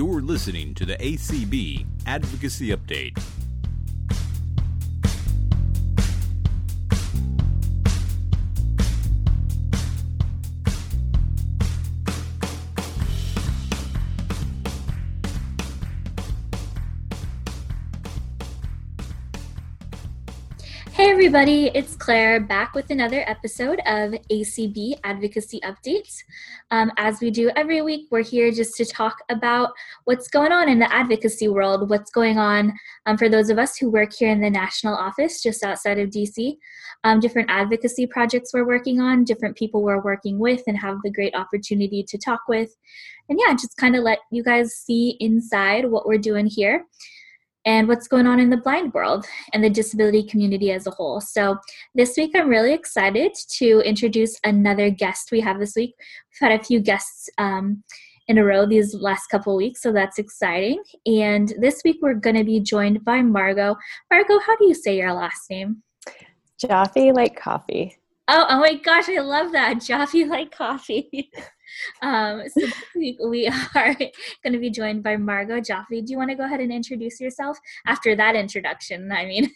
You're listening to the ACB Advocacy Update. Everybody, it's Claire back with another episode of ACB Advocacy Updates. Um, as we do every week, we're here just to talk about what's going on in the advocacy world, what's going on um, for those of us who work here in the national office just outside of DC, um, different advocacy projects we're working on, different people we're working with, and have the great opportunity to talk with. And yeah, just kind of let you guys see inside what we're doing here and what's going on in the blind world and the disability community as a whole. So, this week I'm really excited to introduce another guest we have this week. We've had a few guests um, in a row these last couple weeks, so that's exciting. And this week we're going to be joined by Margot. Margot, how do you say your last name? Jaffe like coffee. Oh, oh my gosh, I love that. Jaffe like coffee. um, so week we are going to be joined by Margot Jaffe. Do you want to go ahead and introduce yourself after that introduction? I mean,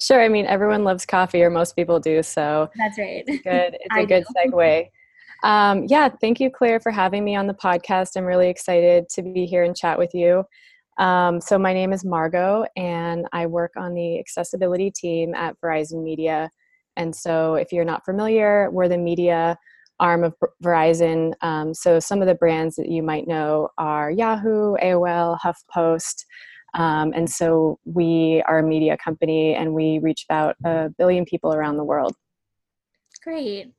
sure. I mean, everyone loves coffee, or most people do. So that's right. It's good. It's a good do. segue. Um, yeah, thank you, Claire, for having me on the podcast. I'm really excited to be here and chat with you. Um, so, my name is Margot, and I work on the accessibility team at Verizon Media. And so, if you're not familiar, we're the media arm of Verizon. Um, so some of the brands that you might know are Yahoo, AOL, HuffPost. Um, and so we are a media company and we reach about a billion people around the world. Great.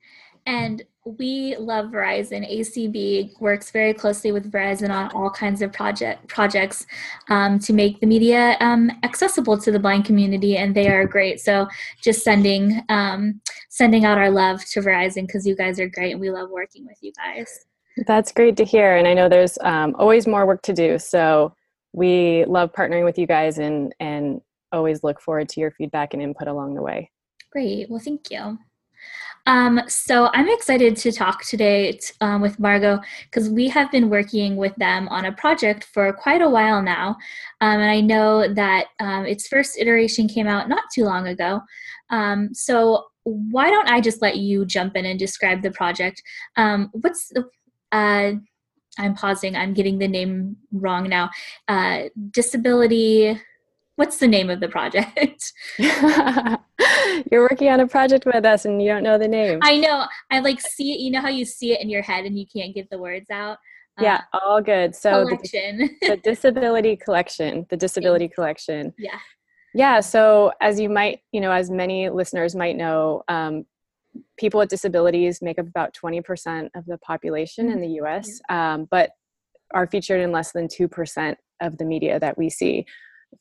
And we love Verizon. ACB works very closely with Verizon on all kinds of project projects um, to make the media um, accessible to the blind community, and they are great. So just sending um, sending out our love to Verizon because you guys are great, and we love working with you guys. That's great to hear, and I know there's um, always more work to do. So we love partnering with you guys, and and always look forward to your feedback and input along the way. Great. Well, thank you. Um, so I'm excited to talk today t- um, with Margot because we have been working with them on a project for quite a while now. Um, and I know that um, its first iteration came out not too long ago. Um, so why don't I just let you jump in and describe the project? Um, what's the uh, I'm pausing. I'm getting the name wrong now. Uh, disability what's the name of the project? You're working on a project with us and you don't know the name. I know. I like see it. You know how you see it in your head and you can't get the words out? Yeah, uh, all good. So collection. The, the disability collection, the disability collection. Yeah. Yeah. So as you might, you know, as many listeners might know, um, people with disabilities make up about 20% of the population mm-hmm. in the US, um, but are featured in less than 2% of the media that we see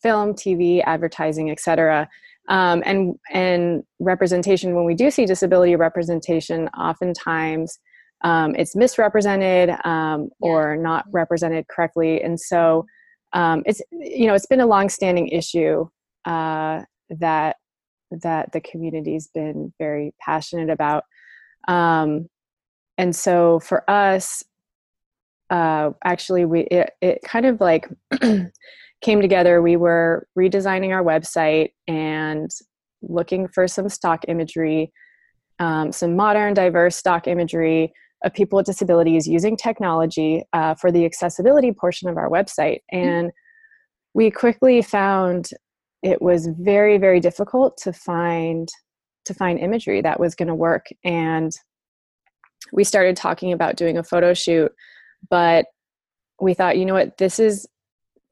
film, TV, advertising, etc. Um, and and representation when we do see disability representation, oftentimes um, it's misrepresented um, or not represented correctly, and so um, it's you know it's been a long-standing issue uh, that that the community's been very passionate about. Um, and so for us, uh, actually, we it, it kind of like came together, we were redesigning our website and looking for some stock imagery, um, some modern, diverse stock imagery of people with disabilities using technology uh, for the accessibility portion of our website. Mm-hmm. And we quickly found it was very, very difficult to find to find imagery that was going to work. And we started talking about doing a photo shoot, but we thought, you know what, this is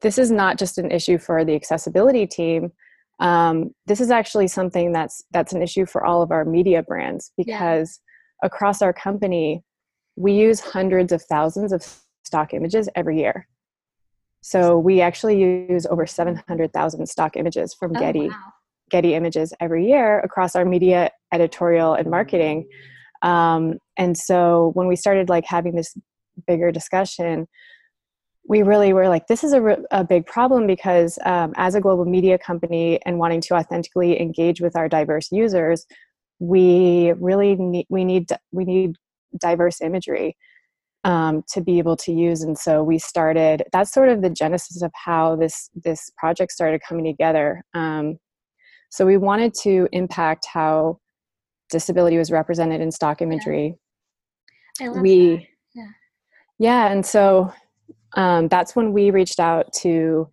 this is not just an issue for the accessibility team. Um, this is actually something that's that's an issue for all of our media brands because yeah. across our company, we use hundreds of thousands of stock images every year. So we actually use over 700,000 stock images from oh, Getty, wow. Getty Images every year across our media, editorial, and marketing. Um, and so when we started like having this bigger discussion, we really were like, this is a, a big problem because um, as a global media company and wanting to authentically engage with our diverse users, we really need we need we need diverse imagery. um, to be able to use. And so we started. That's sort of the genesis of how this this project started coming together. Um, so we wanted to impact how disability was represented in stock imagery. Yeah. we, that. yeah, yeah, and so um, that's when we reached out to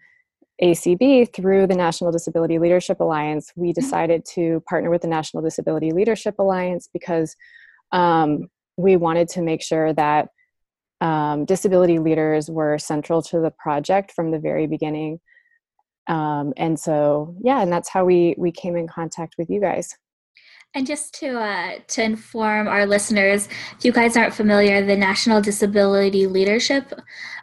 ACB through the National Disability Leadership Alliance. We Mm-hmm. decided to partner with the National Disability Leadership Alliance because um, we wanted to make sure that um, disability leaders were central to the project from the very beginning. Um, and so, yeah, and that's how we we came in contact with you guys. And just to uh, to inform our listeners, if you guys aren't familiar, the National Disability Leadership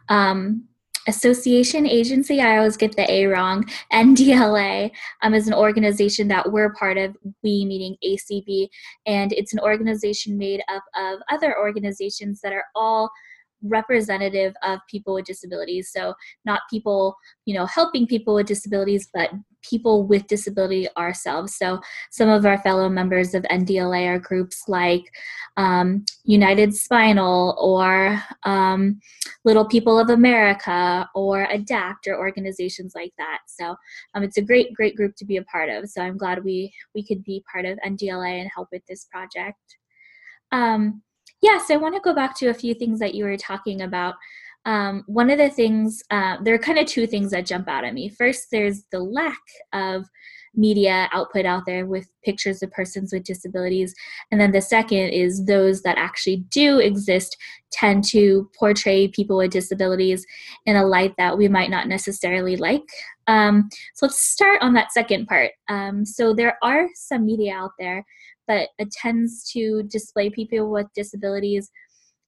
um, Association Agency, I always get the A wrong, NDLA, um, is an organization that we're part of, we meaning ACB, and it's an organization made up of other organizations that are all representative of people with disabilities. So not people you know helping people with disabilities but people with disability ourselves. So some of our fellow members of ndla are groups like um, united spinal or um, little people of america or adapt or organizations like that. So um, it's a great great group to be a part of. So i'm glad we we could be part of ndla and help with this project. Um, yeah, so I want to go back to a few things that you were talking about. Um, one of the things, uh, there are kind of two things that jump out at me. First, there's the lack of media output out there with pictures of persons with disabilities. And then the second is those that actually do exist tend to portray people with disabilities in a light that we might not necessarily like. Um, so let's start on that second part. Um, so there are some media out there that tends to display people with disabilities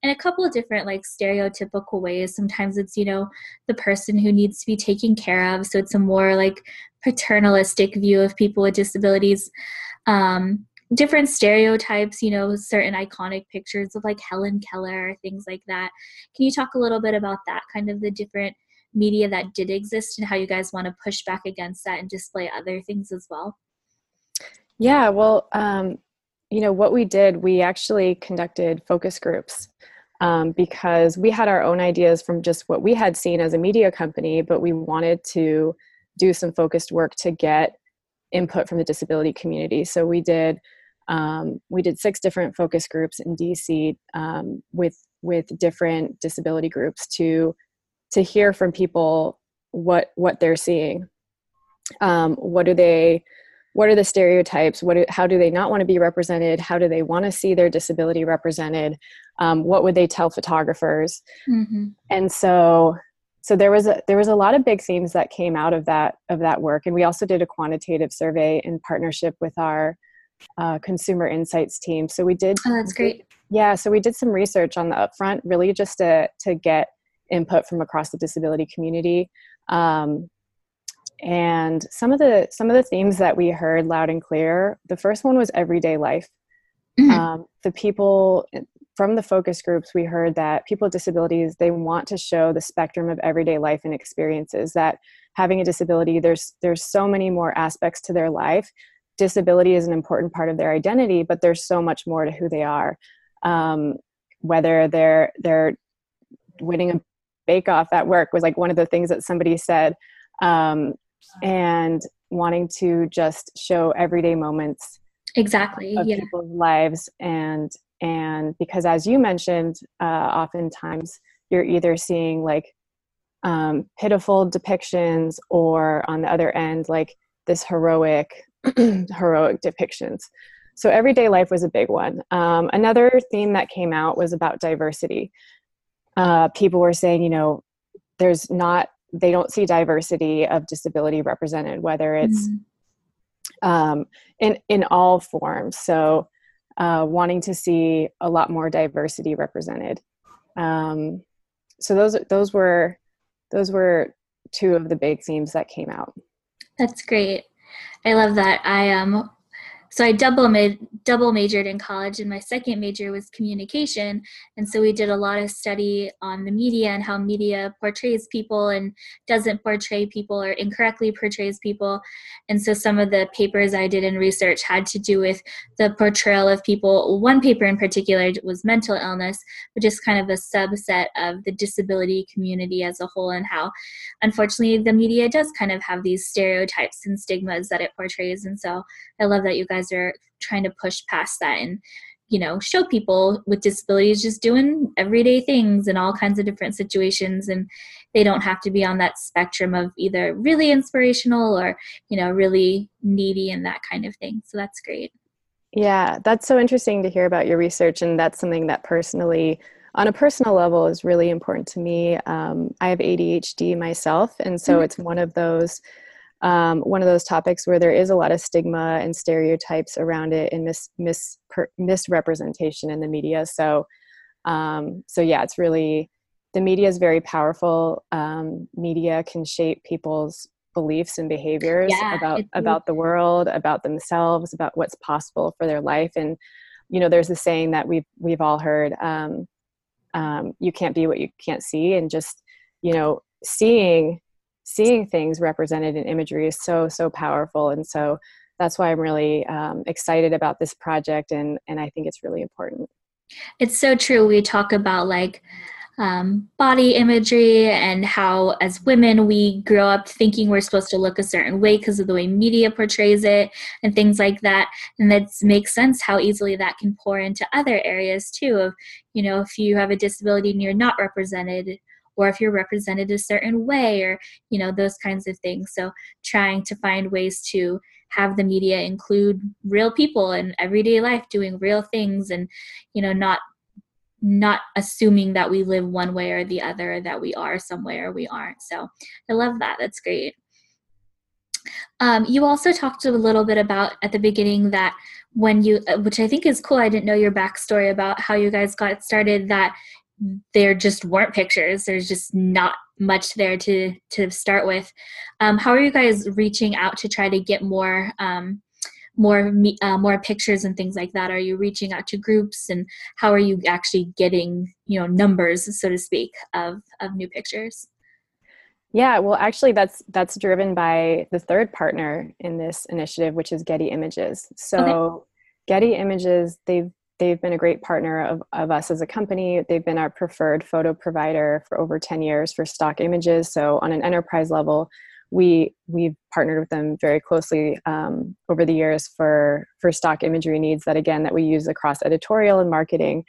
in a couple of different like stereotypical ways. Sometimes it's you know the person who needs to be taken care of so it's a more like paternalistic view of people with disabilities. Um, different stereotypes you know certain iconic pictures of like helen keller things like that. Can you talk a little bit about that kind of the different media that did exist and how you guys want to push back against that and display other things as well Yeah, well, um, you know, what we did, we actually conducted focus groups um, because we had our own ideas from just what we had seen as a media company, but we wanted to do some focused work to get input from the disability community. So we did um, we did six different focus groups in DC um, with with different disability groups to to hear from people what what they're seeing. Um, what do they what are the stereotypes? What do, how do they not want to be represented? How do they want to see their disability represented? Um, what would they tell photographers? Mm-hmm. and so so there was a there was a lot of big themes that came out of that of that work and we also did a quantitative survey in partnership with our uh, consumer insights team. So we did oh that's great. Yeah so we did some research on the upfront really just to to get input from across the disability community. Um, and some of the some of the themes that we heard loud and clear the first one was everyday life. Mhm. um, the people from the focus groups we heard that people with disabilities they want to show the spectrum of everyday life and experiences that having a disability there's there's so many more aspects to their life. Disability is an important part of their identity but there's so much more to who they are. Um, whether they're they're winning a bake off at work was like one of the things that somebody said. Um, and wanting to just show everyday moments exactly of yeah. people's lives and and because as you mentioned uh, oftentimes you're either seeing like um, pitiful depictions or on the other end like this heroic heroic depictions. So everyday life was a big one. Um, another theme that came out was about diversity. Uh, people were saying you know there's not they don't see diversity of disability represented whether it's Mhm. um, in in all forms. So, uh, wanting to see a lot more diversity represented. Um, so those those were those were two of the big themes that came out. That's great. I love that. I um so I double ma- double majored in college, and my second major was communication. And so we did a lot of study on the media and how media portrays people and doesn't portray people or incorrectly portrays people. And so some of the papers I did in research had to do with the portrayal of people. One paper in particular was mental illness, but just kind of a subset of the disability community as a whole, and how unfortunately the media does kind of have these stereotypes and stigmas that it portrays. And so I love that you guys guys are trying to push past that and you know show people with disabilities just doing everyday things in all kinds of different situations and they don't have to be on that spectrum of either really inspirational or you know really needy and that kind of thing. So that's great. Yeah that's so interesting to hear about your research and that's something that personally on a personal level is really important to me. Um, i have adhd myself and so mm-hmm. it's one of those um, one of those topics where there is a lot of stigma and stereotypes around it and mis, mis per, misrepresentation in the media. So, um, so yeah, it's really the media is very powerful. Um, media can shape people's beliefs and behaviors yeah, about about the world, about themselves, about what's possible for their life. And you know, there's a saying that we've we've all heard: um, um, "You can't be what you can't see," and just you know, seeing seeing things represented in imagery is so so powerful. And so that's why i'm really um, excited about this project and and i think it's really important. It's so true. We talk about like um, body imagery and how as women we grow up thinking we're supposed to look a certain way because of the way media portrays it and things like that. And that makes sense how easily that can pour into other areas too of you know if you have a disability and you're not represented or if you're represented a certain way or you know those kinds of things. So trying to find ways to have the media include real people in everyday life doing real things and you know not not assuming that we live one way or the other that we are somewhere or we aren't. So i love that. That's great. Um, you also talked a little bit about at the beginning that when you, uh, which I think is cool, I didn't know your backstory about how you guys got started, that there just weren't pictures. There's just not much there to to start with. Um, how are you guys reaching out to try to get more um, more uh, more pictures and things like that? Are you reaching out to groups and how are you actually getting you know numbers so to speak of of new pictures? Yeah well actually that's that's driven by the third partner in this initiative which is getty images. So okay. getty images they've they've been a great partner of, of us as a company. They've been our preferred photo provider for over 10 years for stock images. So on an enterprise level, we we've partnered with them very closely um, over the years for for stock imagery needs that again that we use across editorial and marketing.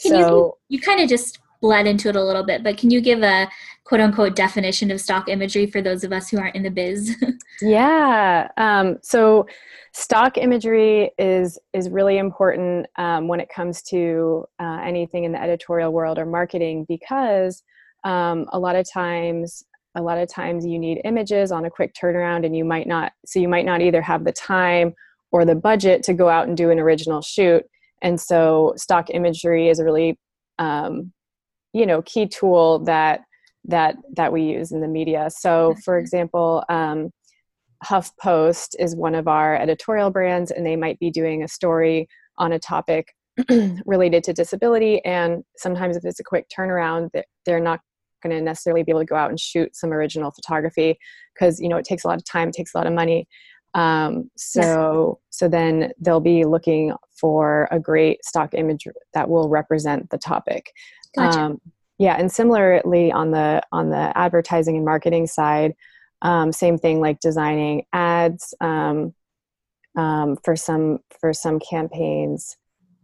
Can so you, you kind of just bled into it a little bit, but can you give a quote unquote definition of stock imagery for those of us who aren't in the biz? yeah. Um, so stock imagery is is really important um, when it comes to uh, anything in the editorial world or marketing because um, a lot of times a lot of times you need images on a quick turnaround and you might not so you might not either have the time or the budget to go out and do an original shoot and so stock imagery is a really um, you know key tool that that that we use in the media. So for example um, huffpost is one of our editorial brands and they might be doing a story on a topic related to disability and sometimes if it's a quick turnaround they're not going to necessarily be able to go out and shoot some original photography because you know it takes a lot of time it takes a lot of money. Um, so so then they'll be looking for a great stock image that will represent the topic Gotcha. Um, yeah, and similarly on the on the advertising and marketing side, um, same thing like designing ads um, um, for some for some campaigns.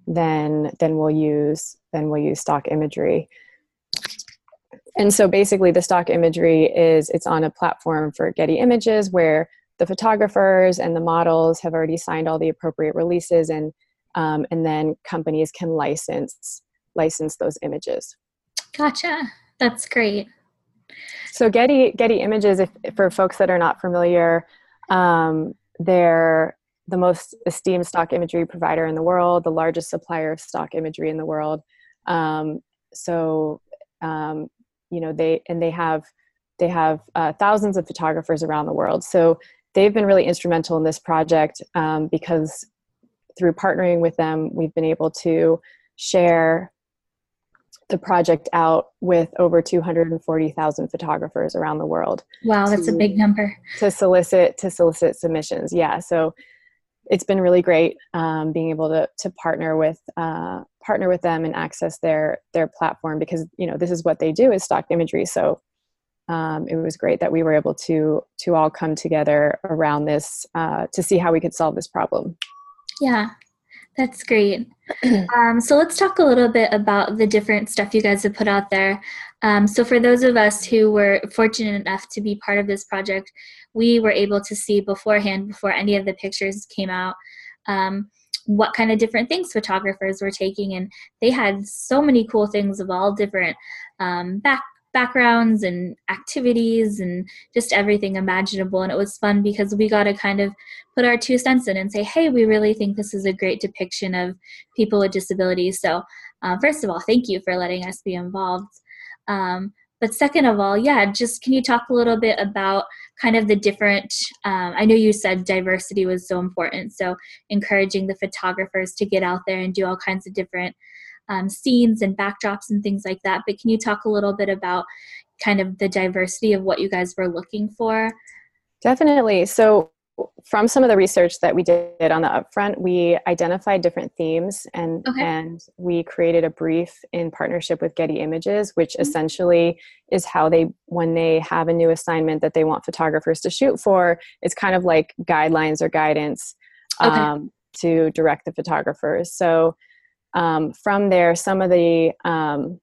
Then then we'll use then we'll use stock imagery. And so basically, the stock imagery is it's on a platform for Getty Images where the photographers and the models have already signed all the appropriate releases and um, and then companies can license license those images. Gotcha. That's great. So Getty Getty Images, if, for folks that are not familiar, um, they're the most esteemed stock imagery provider in the world, the largest supplier of stock imagery in the world. Um, so um, you know they and they have they have uh, thousands of photographers around the world. So they've been really instrumental in this project um, because through partnering with them, we've been able to share the project out with over 240,000 photographers around the world. Wow, that's to, a big number. To solicit to solicit submissions. Yeah, so it's been really great um, being able to to partner with uh, partner with them and access their their platform because you know this is what they do is stock imagery. So um, it was great that we were able to to all come together around this uh, to see how we could solve this problem. Yeah, that's great. Um, so let's talk a little bit about the different stuff you guys have put out there. Um, so for those of us who were fortunate enough to be part of this project, we were able to see beforehand, before any of the pictures came out, um, what kind of different things photographers were taking, and they had so many cool things of all different um, back backgrounds and activities and just everything imaginable. And it was fun because we got to kind of put our two cents in and say, hey, we really think this is a great depiction of people with disabilities. So, uh, first of all, thank you for letting us be involved. Um, but second of all, yeah, just can you talk a little bit about kind of the different? Um, I know you said diversity was so important, so encouraging the photographers to get out there and do all kinds of different um, scenes and backdrops and things like that. But can you talk a little bit about kind of the diversity of what you guys were looking for? Definitely. So, from some of the research that we did on the upfront, we identified different themes and okay. and we created a brief in partnership with Getty Images, which mm-hmm. essentially is how they when they have a new assignment that they want photographers to shoot for, it's kind of like guidelines or guidance okay. um, to direct the photographers. So um, from there, some of the um,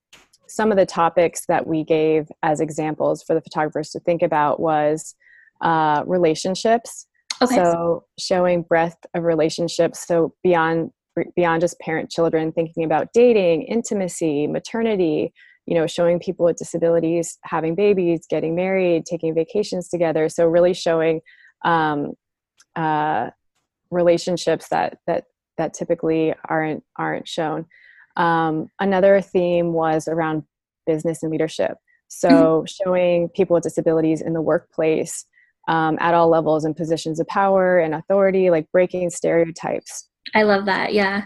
some of the topics that we gave as examples for the photographers to think about was uh, relationships. Okay. So showing breadth of relationships. So beyond beyond just parent children, thinking about dating, intimacy, maternity. You know, showing people with disabilities having babies, getting married, taking vacations together. So really showing um, uh, relationships that that that typically aren't aren't shown. Um, another theme was around business and leadership. So mm-hmm. showing people with disabilities in the workplace um, at all levels and positions of power and authority, like breaking stereotypes. I love that. Yeah.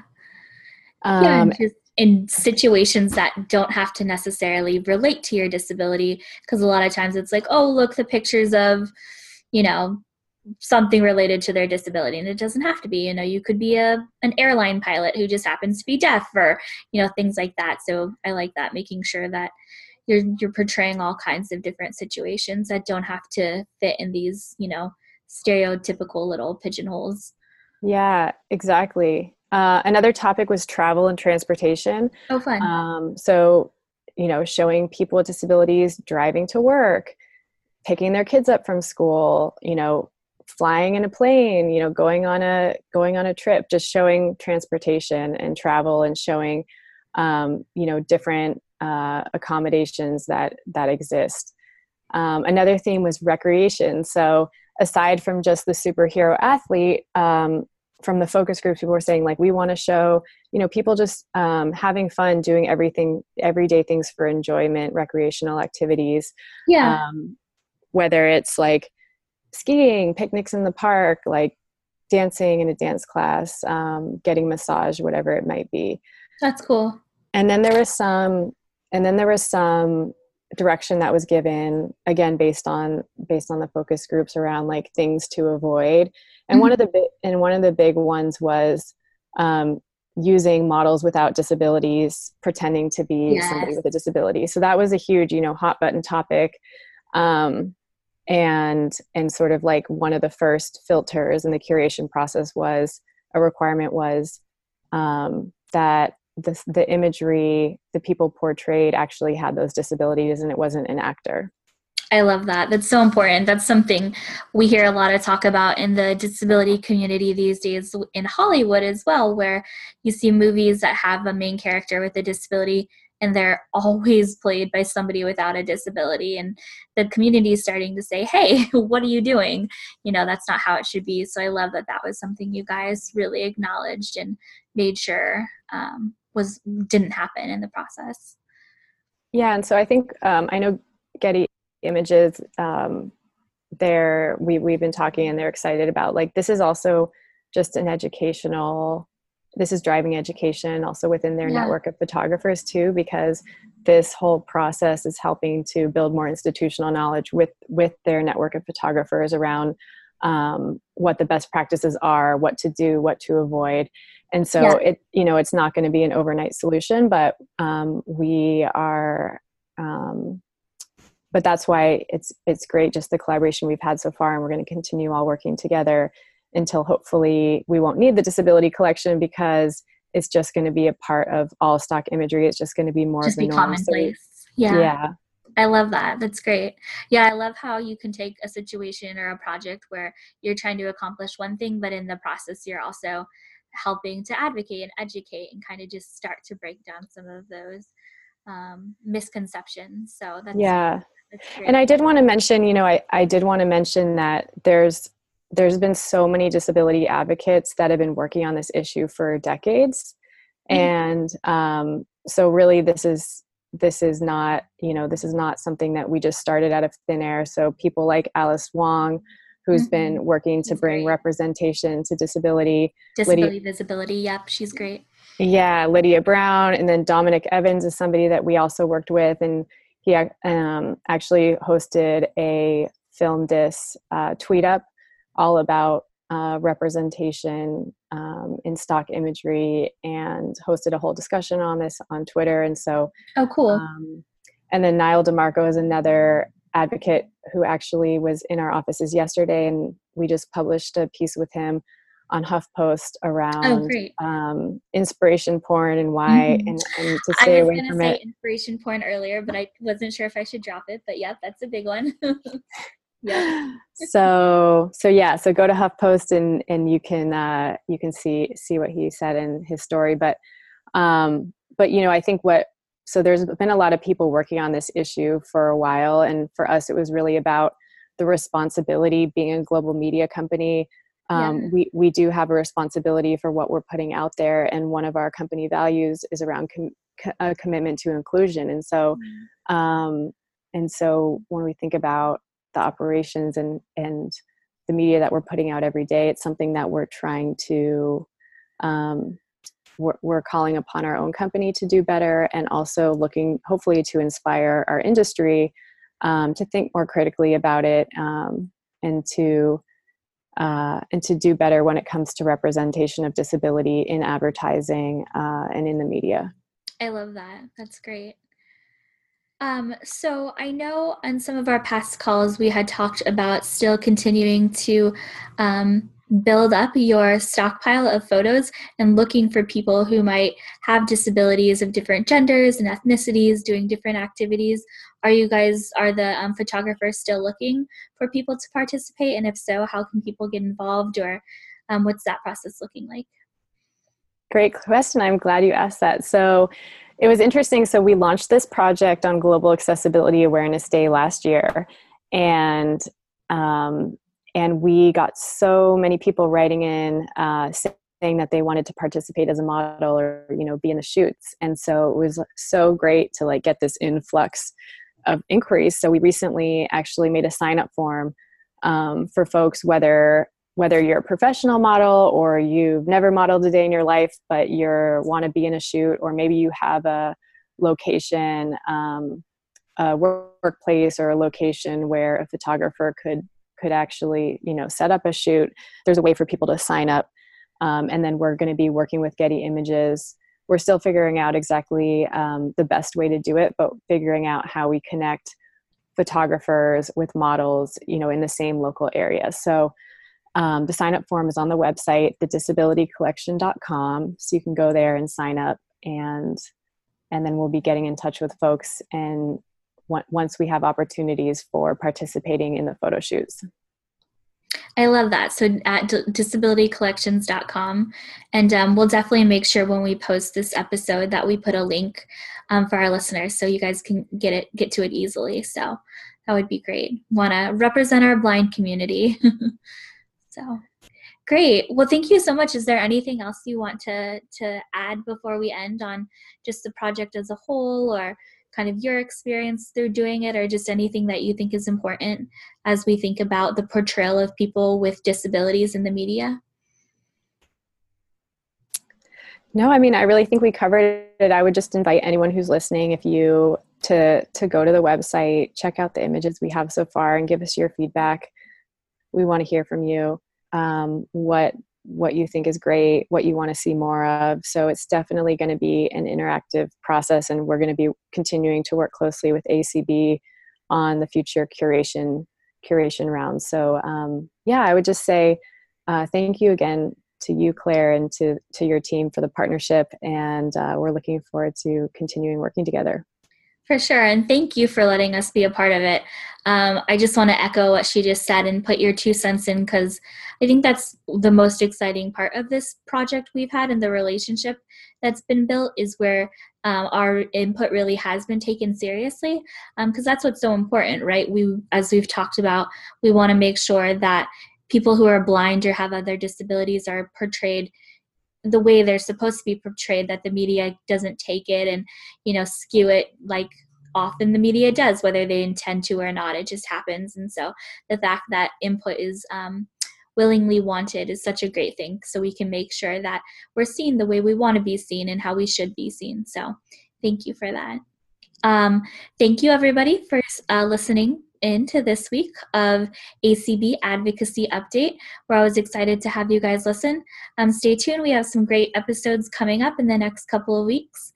Um, yeah, just in situations that don't have to necessarily relate to your disability, because a lot of times it's like, oh, look, the pictures of, you know, something related to their disability and it doesn't have to be you know you could be a an airline pilot who just happens to be deaf or you know things like that. So i like that making sure that you're you're portraying all kinds of different situations that don't have to fit in these you know stereotypical little pigeonholes. Yeah exactly. Uh, another topic was travel and transportation. Oh fun. Um, so you know showing people with disabilities driving to work picking their kids up from school you know flying in a plane you know going on a going on a trip just showing transportation and travel and showing um, you know different uh, accommodations that that exist. Um, another theme was recreation. So aside from just the superhero athlete um, from the focus groups people were saying like we want to show you know people just um, having fun doing everything everyday things for enjoyment recreational activities. Yeah. Um, whether it's like skiing, picnics in the park, like dancing in a dance class, um, getting massage, whatever it might be. That's cool. And then there was some, and then there was some direction that was given again based on based on the focus groups around like things to avoid. And mm-hmm. one of the big and one of the big ones was um, using models without disabilities pretending to be yes. somebody with a disability. So that was a huge, you know, hot button topic. Um, and and sort of like one of the first filters in the curation process was a requirement was um, that the, the imagery the people portrayed actually had those disabilities and it wasn't an actor I love that. That's so important. That's something we hear a lot of talk about in the disability community these days in Hollywood as well, where you see movies that have a main character with a disability and they're always played by somebody without a disability and the community is starting to say hey what are you doing? You know that's not how it should be. So i love that that was something you guys really acknowledged and made sure um, was didn't happen in the process. Yeah and so i think um, i know getty images um, there we, we've been talking and they're excited about like this is also just an educational this is driving education also within their Yeah. network of photographers too because this whole process is helping to build more institutional knowledge with with their network of photographers around um, what the best practices are what to do what to avoid and so Yeah. it you know it's not going to be an overnight solution but um, we are um, but that's why it's it's great just the collaboration we've had so far and we're going to continue all working together until hopefully we won't need the disability collection because it's just going to be a part of all stock imagery it's just going to be more Just of the be norm So commonplace. yeah. yeah I love that. That's great. Yeah, I love how you can take a situation or a project where you're trying to accomplish one thing, but in the process, you're also helping to advocate and educate and kind of just start to break down some of those um, misconceptions. So that's yeah That's great. and i did want to mention you know i, I did want to mention that there's there's been so many disability advocates that have been working on this issue for decades Mhm. and um, so really this is this is not you know this is not something that we just started out of thin air so people like alice wong who's Mhm. been working to She's bring great. representation to disability disability visibility. Yep, she's great. yeah, Lydia Brown, and then Dominick Evans is somebody that we also worked with, and he um, actually hosted a film dis uh, tweet up all about uh, representation um, in stock imagery, and hosted a whole discussion on this on Twitter. And so, Oh, cool. um, and then Nyle DiMarco is another advocate who actually was in our offices yesterday, and we just published a piece with him on HuffPost around oh, um, inspiration porn and why Mhm. and, and to I stay was away going to from say it. inspiration porn earlier, but I wasn't sure if I should drop it. But yeah, that's a big one. yeah. So so yeah, so go to HuffPost and and you can uh, you can see see what he said in his story. But um, but you know I think what so there's been a lot of people working on this issue for a while, and for us it was really about the responsibility being a global media company. Um, Yeah. we, we do have a responsibility for what we're putting out there and one of our company values is around com- a commitment to inclusion and so um, and so when we think about the operations and and the media that we're putting out every day it's something that we're trying to um, we're, we're calling upon our own company to do better and also looking hopefully to inspire our industry um, to think more critically about it um, and to uh, and to do better when it comes to representation of disability in advertising uh, and in the media I love that. That's great. Um, so I know on some of our past calls we had talked about still continuing to um, build up your stockpile of photos and looking for people who might have disabilities of different genders and ethnicities doing different activities. Are you guys, are the um, photographers still looking for people to participate? And if so, how can people get involved or um, what's that process looking like? Great question. I'm glad you asked that. So it was interesting. So we launched this project on Global Accessibility Awareness Day last year, and um, and we got so many people writing in uh, saying that they wanted to participate as a model or you know be in the shoots. And so it was so great to like get this influx of inquiries. So we recently actually made a sign up form um, for folks whether whether you're a professional model or you've never modeled a day in your life but you're want to be in a shoot or maybe you have a location um, a workplace or a location where a photographer could could actually you know set up a shoot there's a way for people to sign up. Um, and then we're going to be working with getty images. We're still figuring out exactly um, the best way to do it but figuring out how we connect photographers with models you know in the same local area. So um, the sign up form is on the website, thedisabilitycollection.com. So you can go there and sign up, and and then we'll be getting in touch with folks. And on- once we have opportunities for participating in the photo shoots. I love that. So at disabilitycollections.com. And um, we'll definitely make sure when we post this episode that we put a link um, for our listeners so you guys can get it get to it easily. So that would be great. Want to represent our blind community. so great. Well, thank you so much. Is there anything else you want to to add before we end on just the project as a whole or kind of your experience through doing it or just anything that you think is important as we think about the portrayal of people with disabilities in the media? No, I mean, I really think we covered it. I would just invite anyone who's listening, if you to to go to the website, check out the images we have so far, and give us your feedback. We want to hear from you. Um, what what you think is great, what you want to see more of. So it's definitely going to be an interactive process, and we're going to be continuing to work closely with ACB on the future curation curation rounds. So um, yeah, I would just say uh, thank you again to you, Claire, and to to your team for the partnership, and uh, we're looking forward to continuing working together. For sure. And thank you for letting us be a part of it. Um, I just want to echo what she just said and put your two cents in because I think that's the most exciting part of this project we've had and the relationship that's been built is where um, our input really has been taken seriously because um, that's what's so important, right? We, as we've talked about, we want to make sure that people who are blind or have other disabilities are portrayed the way they're supposed to be portrayed that the media doesn't take it and you know skew it like often the media does whether they intend to or not. It just happens. And so the fact that input is um, willingly wanted is such a great thing. So we can make sure that we're seen the way we want to be seen and how we should be seen. So thank you for that. Um, thank you everybody for uh, listening into this week of ACB Advocacy Update, where I was excited to have you guys listen. Um, stay tuned. We have some great episodes coming up in the next couple of weeks.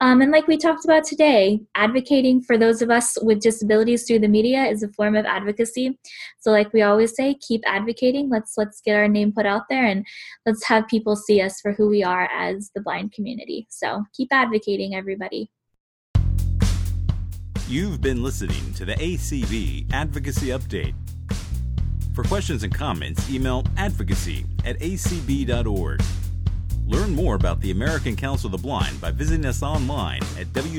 Um, and like we talked about today, advocating for those of us with disabilities through the media is a form of advocacy. So, like we always say, keep advocating. Let's let's get our name put out there and let's have people see us for who we are as the blind community. So, keep advocating, everybody. You've been listening to the ACB Advocacy Update. For questions and comments, email advocacy at acb.org. Learn more about the American Council of the Blind by visiting us online at www.acb.org.